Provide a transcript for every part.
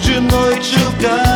De noite o carro.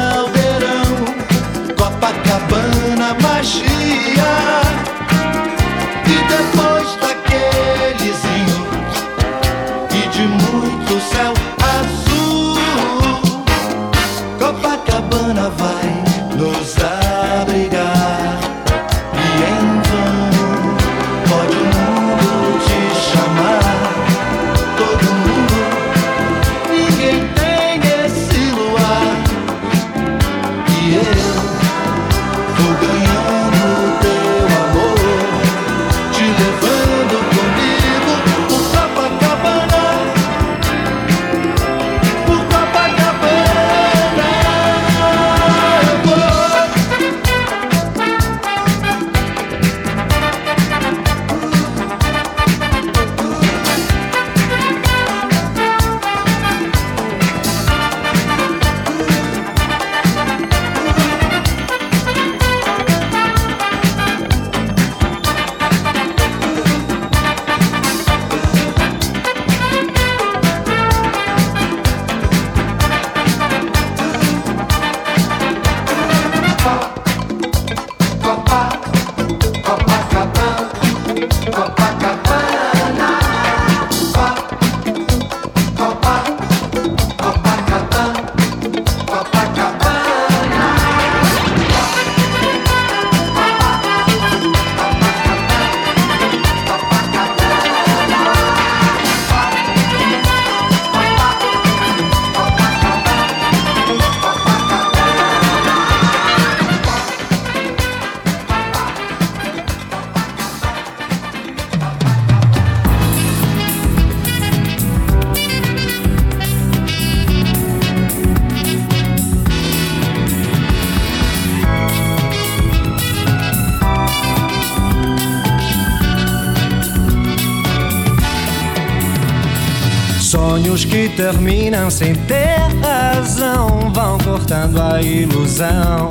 Terminam sem ter razão, vão cortando a ilusão.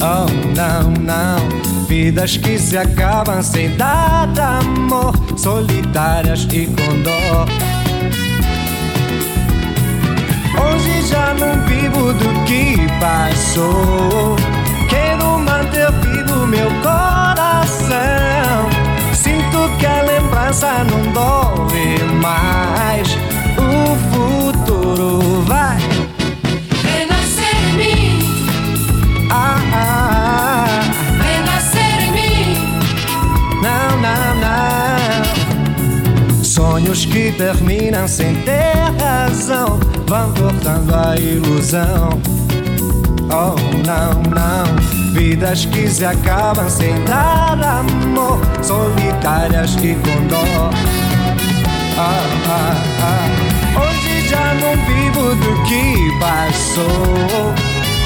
Oh, não, não. Vidas que se acabam sem dar amor, solitárias e com dor. Hoje já não vivo do que passou. Quero manter vivo meu coração. Sinto que a lembrança não dói mais Sonhos que terminam sem ter razão vão cortando a ilusão. Oh, não, não. Vidas que se acabam sem dar amor, solitárias e com dor. Ah, ah, ah. Hoje já não vivo do que passou.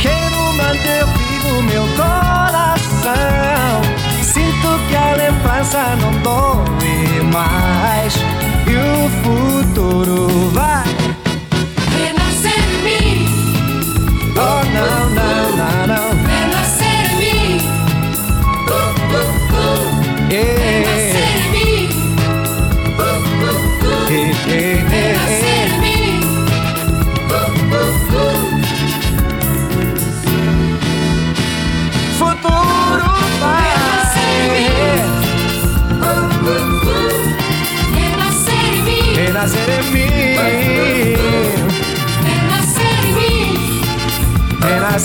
Quero manter vivo meu coração. Sinto que a lembrança não dói mais. E o futuro vai renascer em mim. Oh, não, não,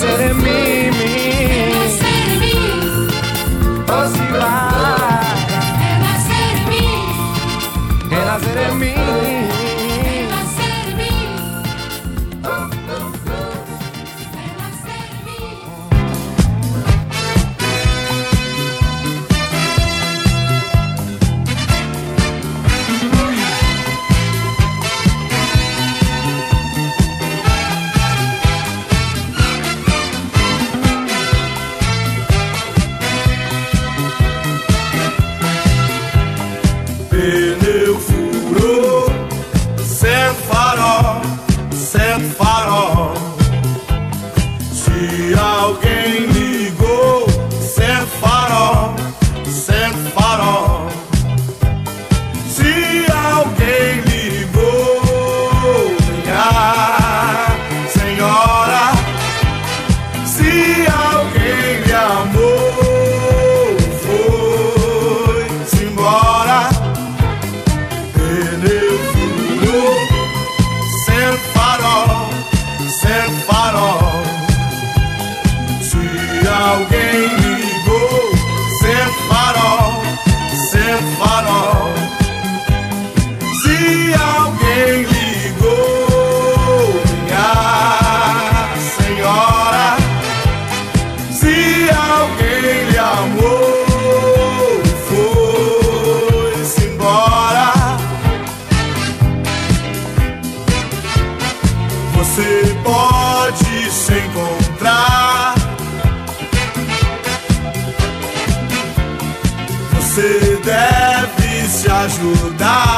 Renascer em mim. Ajudar.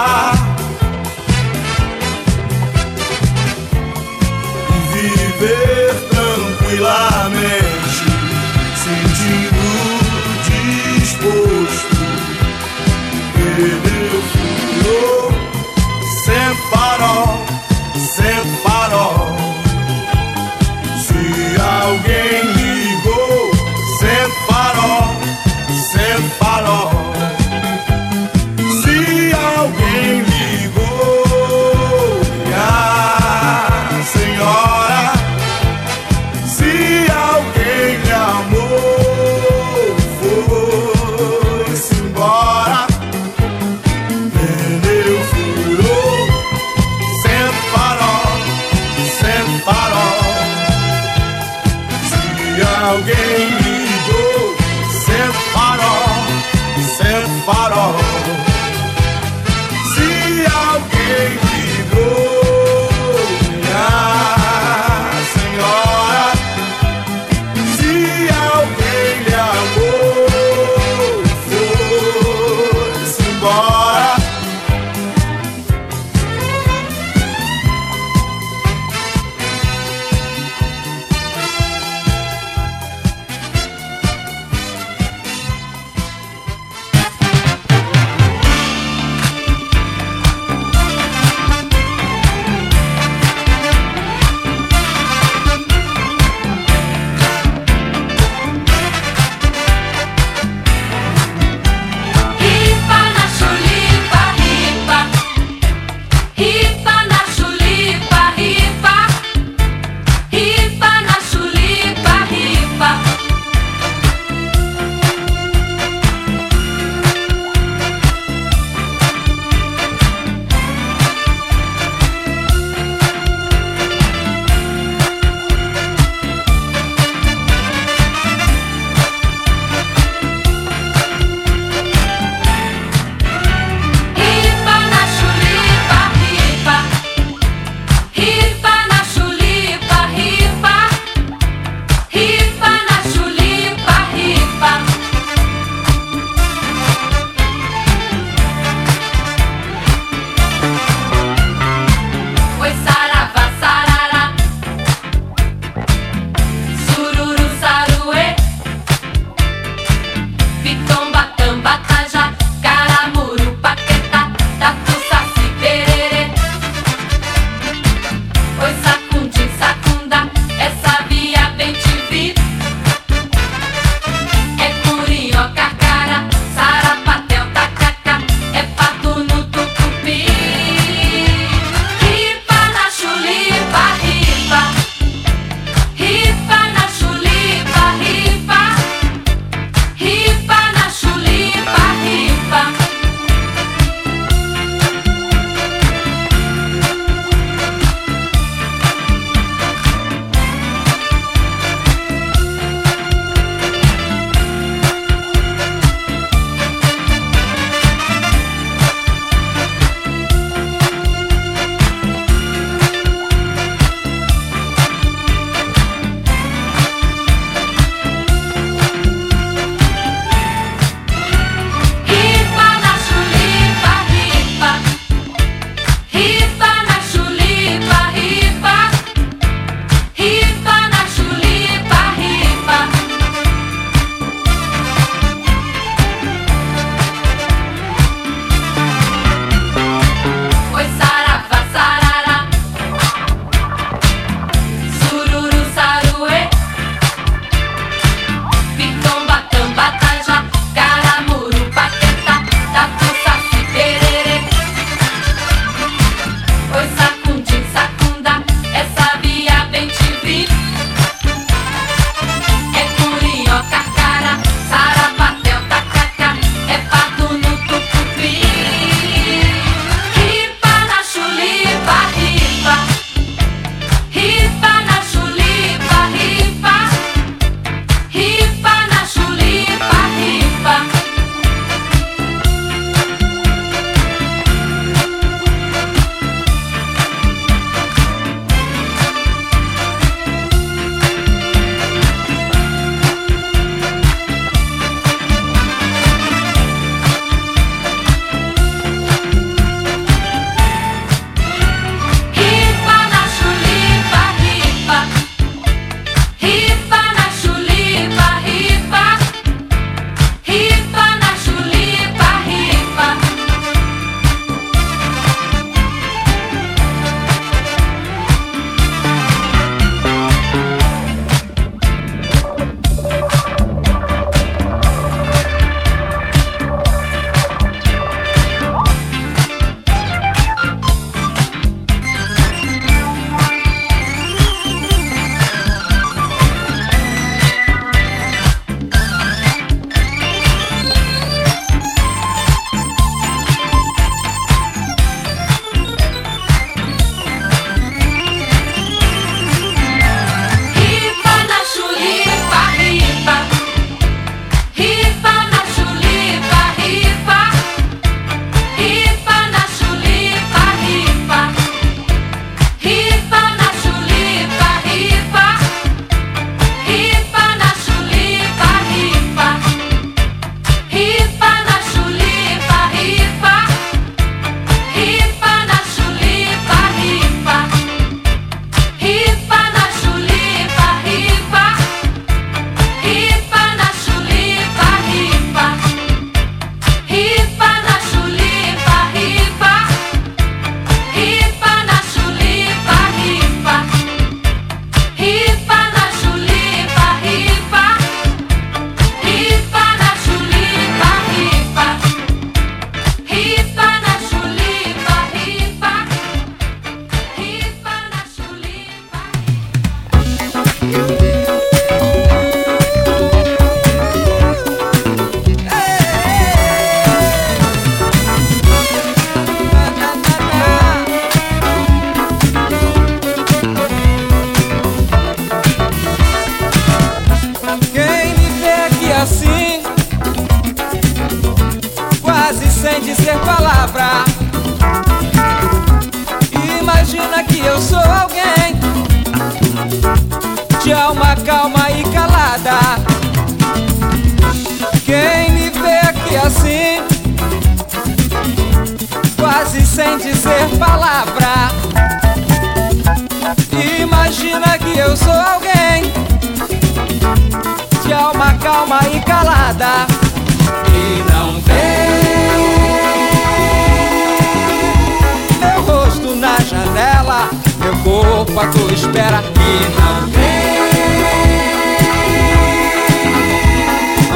tempo à tua espera e não vem.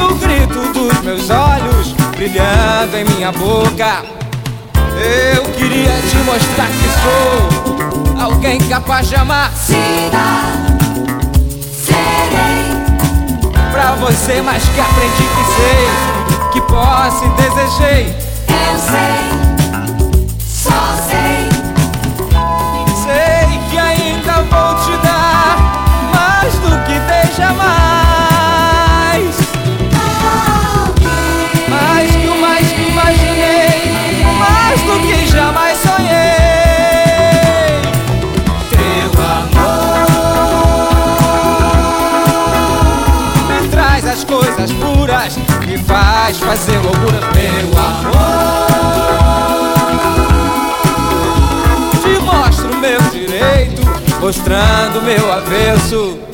O grito dos meus olhos brilhando em minha boca. Eu queria te mostrar que sou alguém capaz de amar. Siga, serei pra você, mas que aprendi que sei, que posso e desejei. Eu sei. capaz fazer loucura, meu amor. Te mostro meu direito, mostrando meu avesso.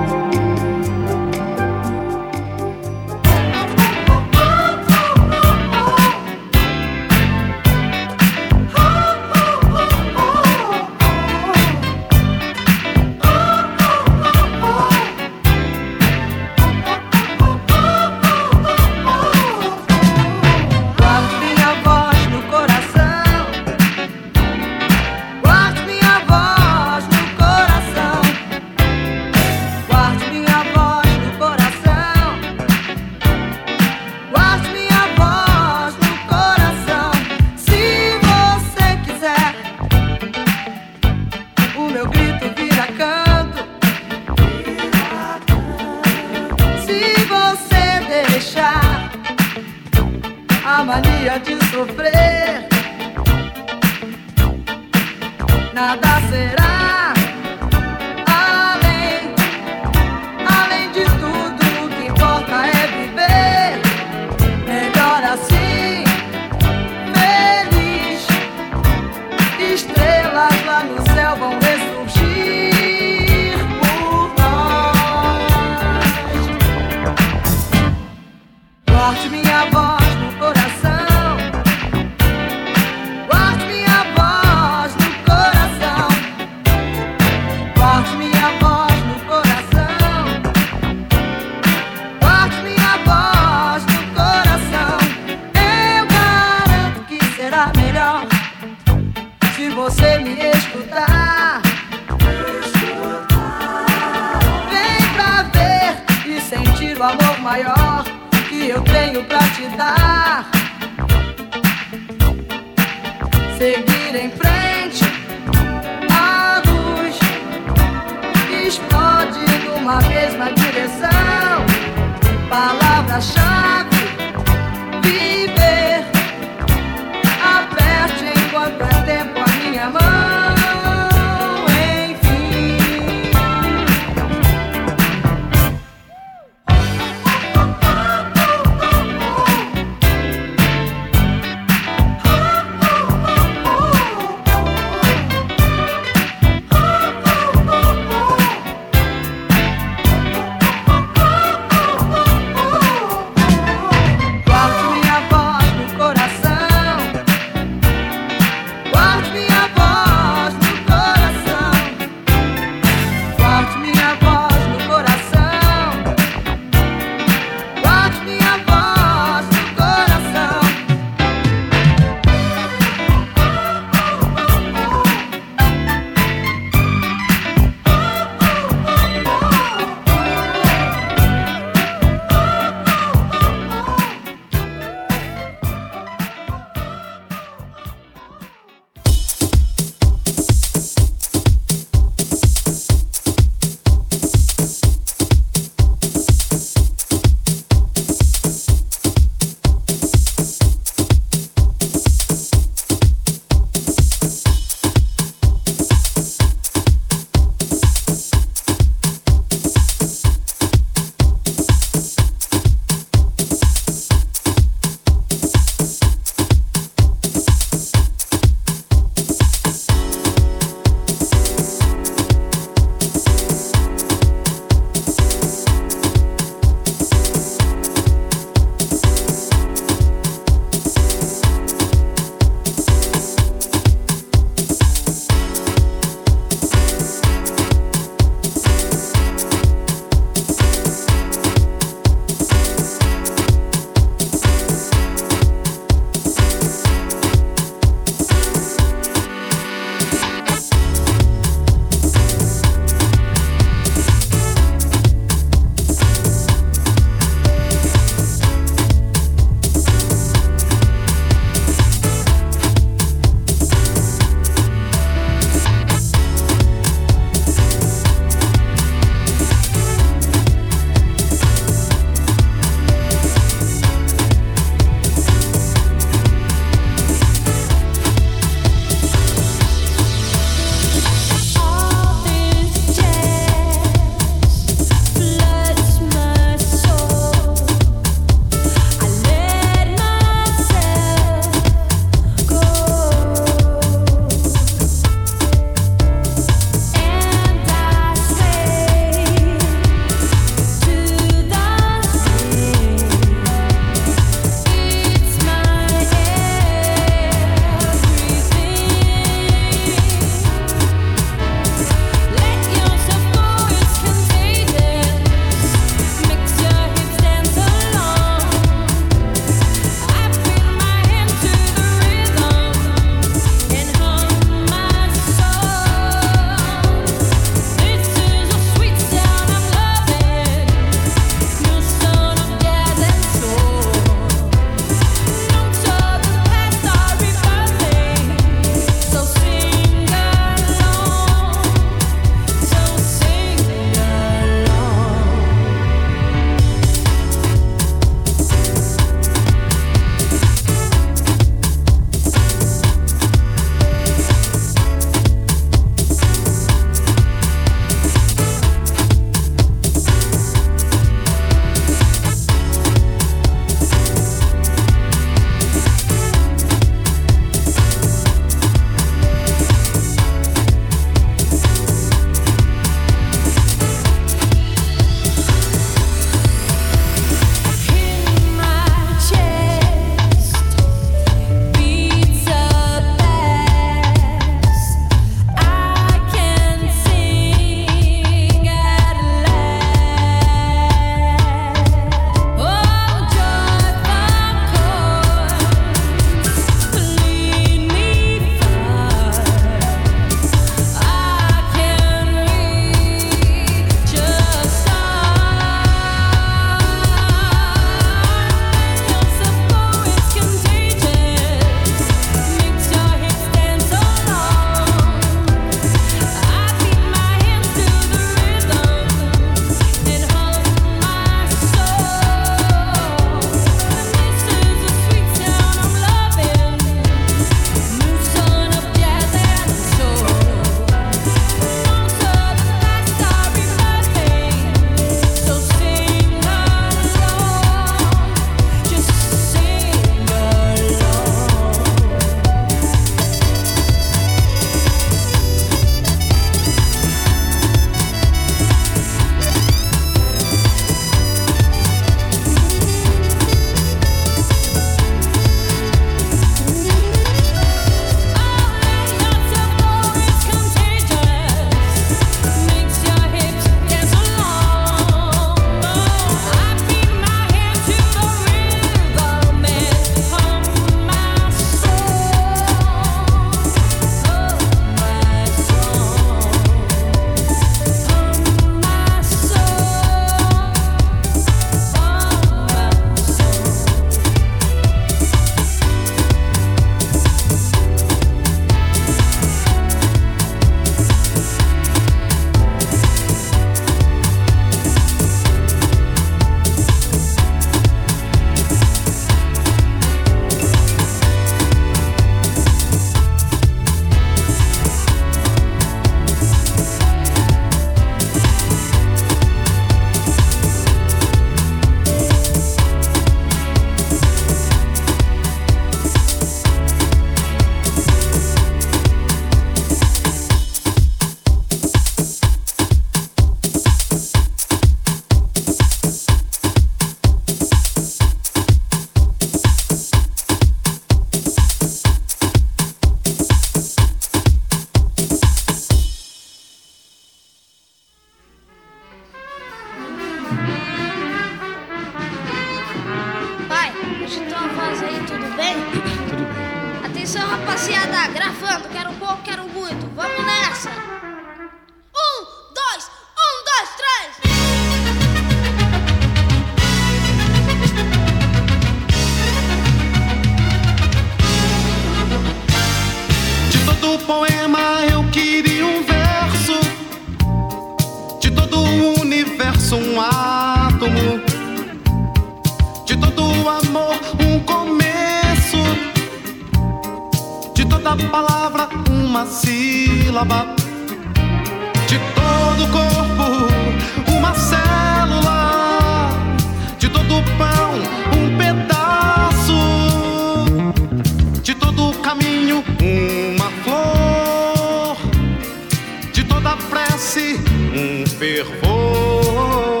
Toda prece um fervor,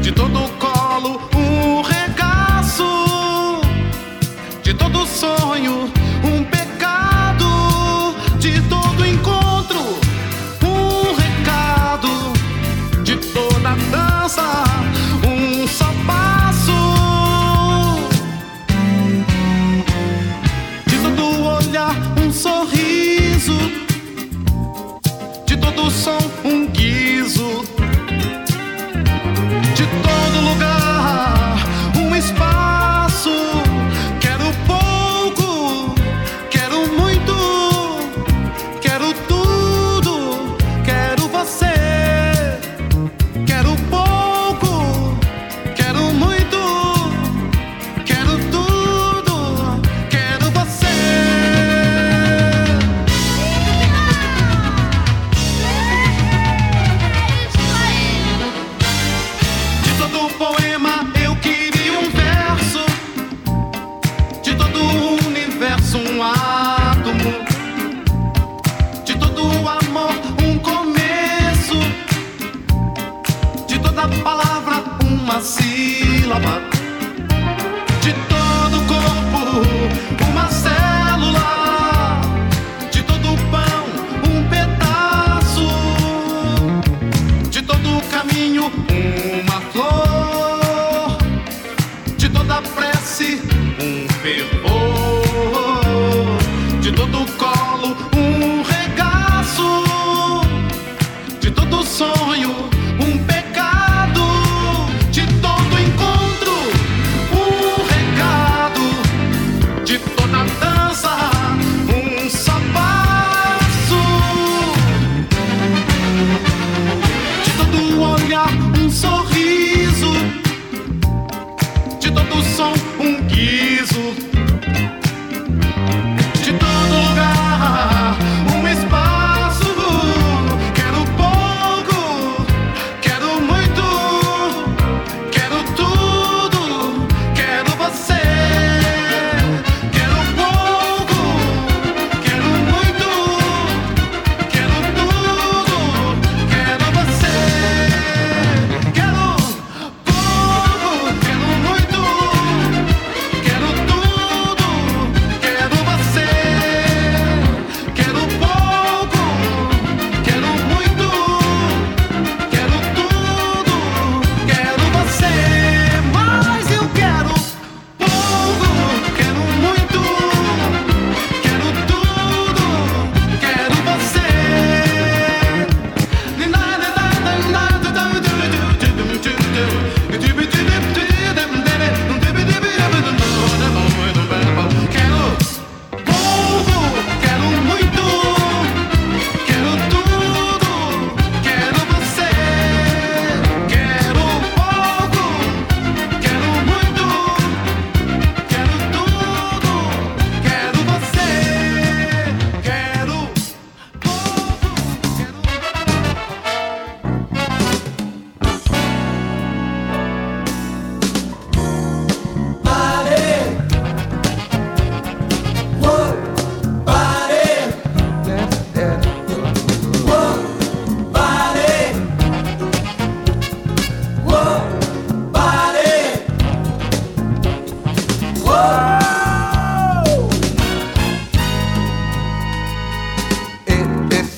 de todo colo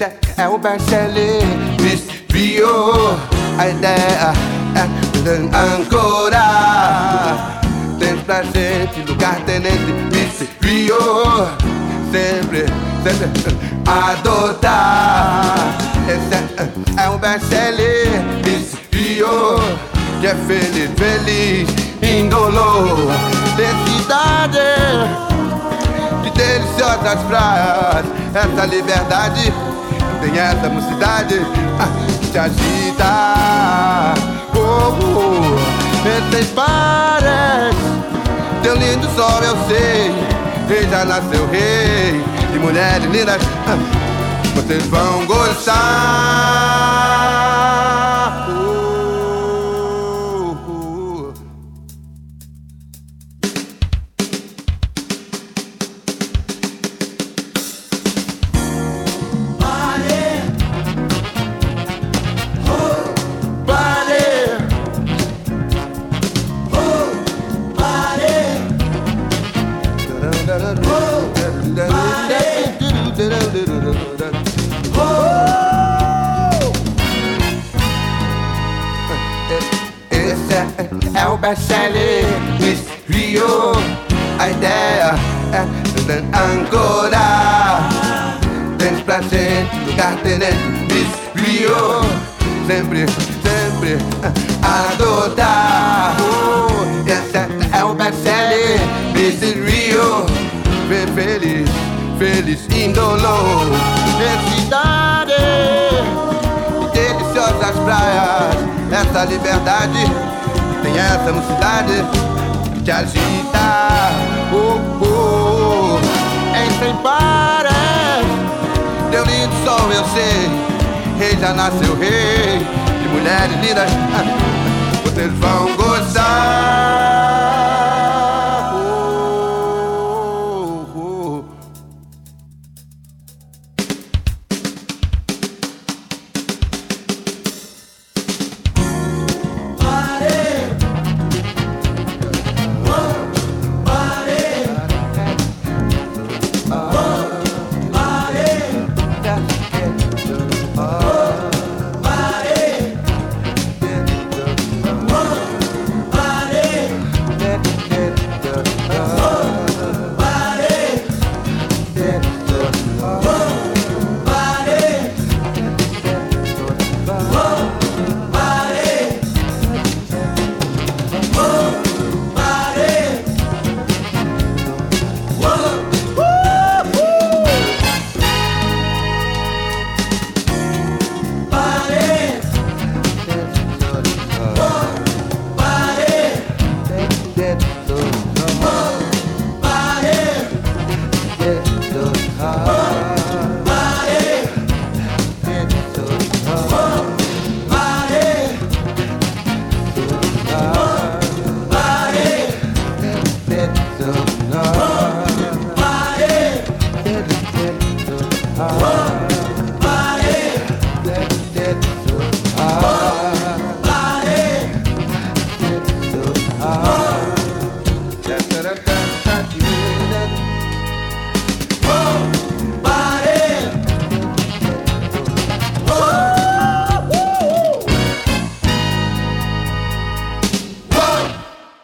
É o best-seller, desviou a ideia. É Ancora Tens pra gente lugar tenente Vice Rio Sempre, sempre adotar. É, é um best-seller. Vice Rio Que é feliz, feliz Indolor De cidade De deliciosas praias. Essa liberdade Tem essa mocidade ah, te agita. Oh, oh, Entre pares Teu lindo sol eu sei Rei já nasceu rei. E mulheres lindas ah, Vocês vão gostar é, é best-seller Miss Rio. A ideia é Ancora Tens pra lugar tenente Miss Rio. Sempre, sempre adotar Oh, Esse é o best-seller Miss Rio. Fe- Feliz, feliz indolor Felicidade deliciosas praias, essa liberdade, essa mocidade te agita. Oh, oh, em sem pares, teu lindo sol eu sei, rei já nasceu rei, de mulheres lindas, vocês vão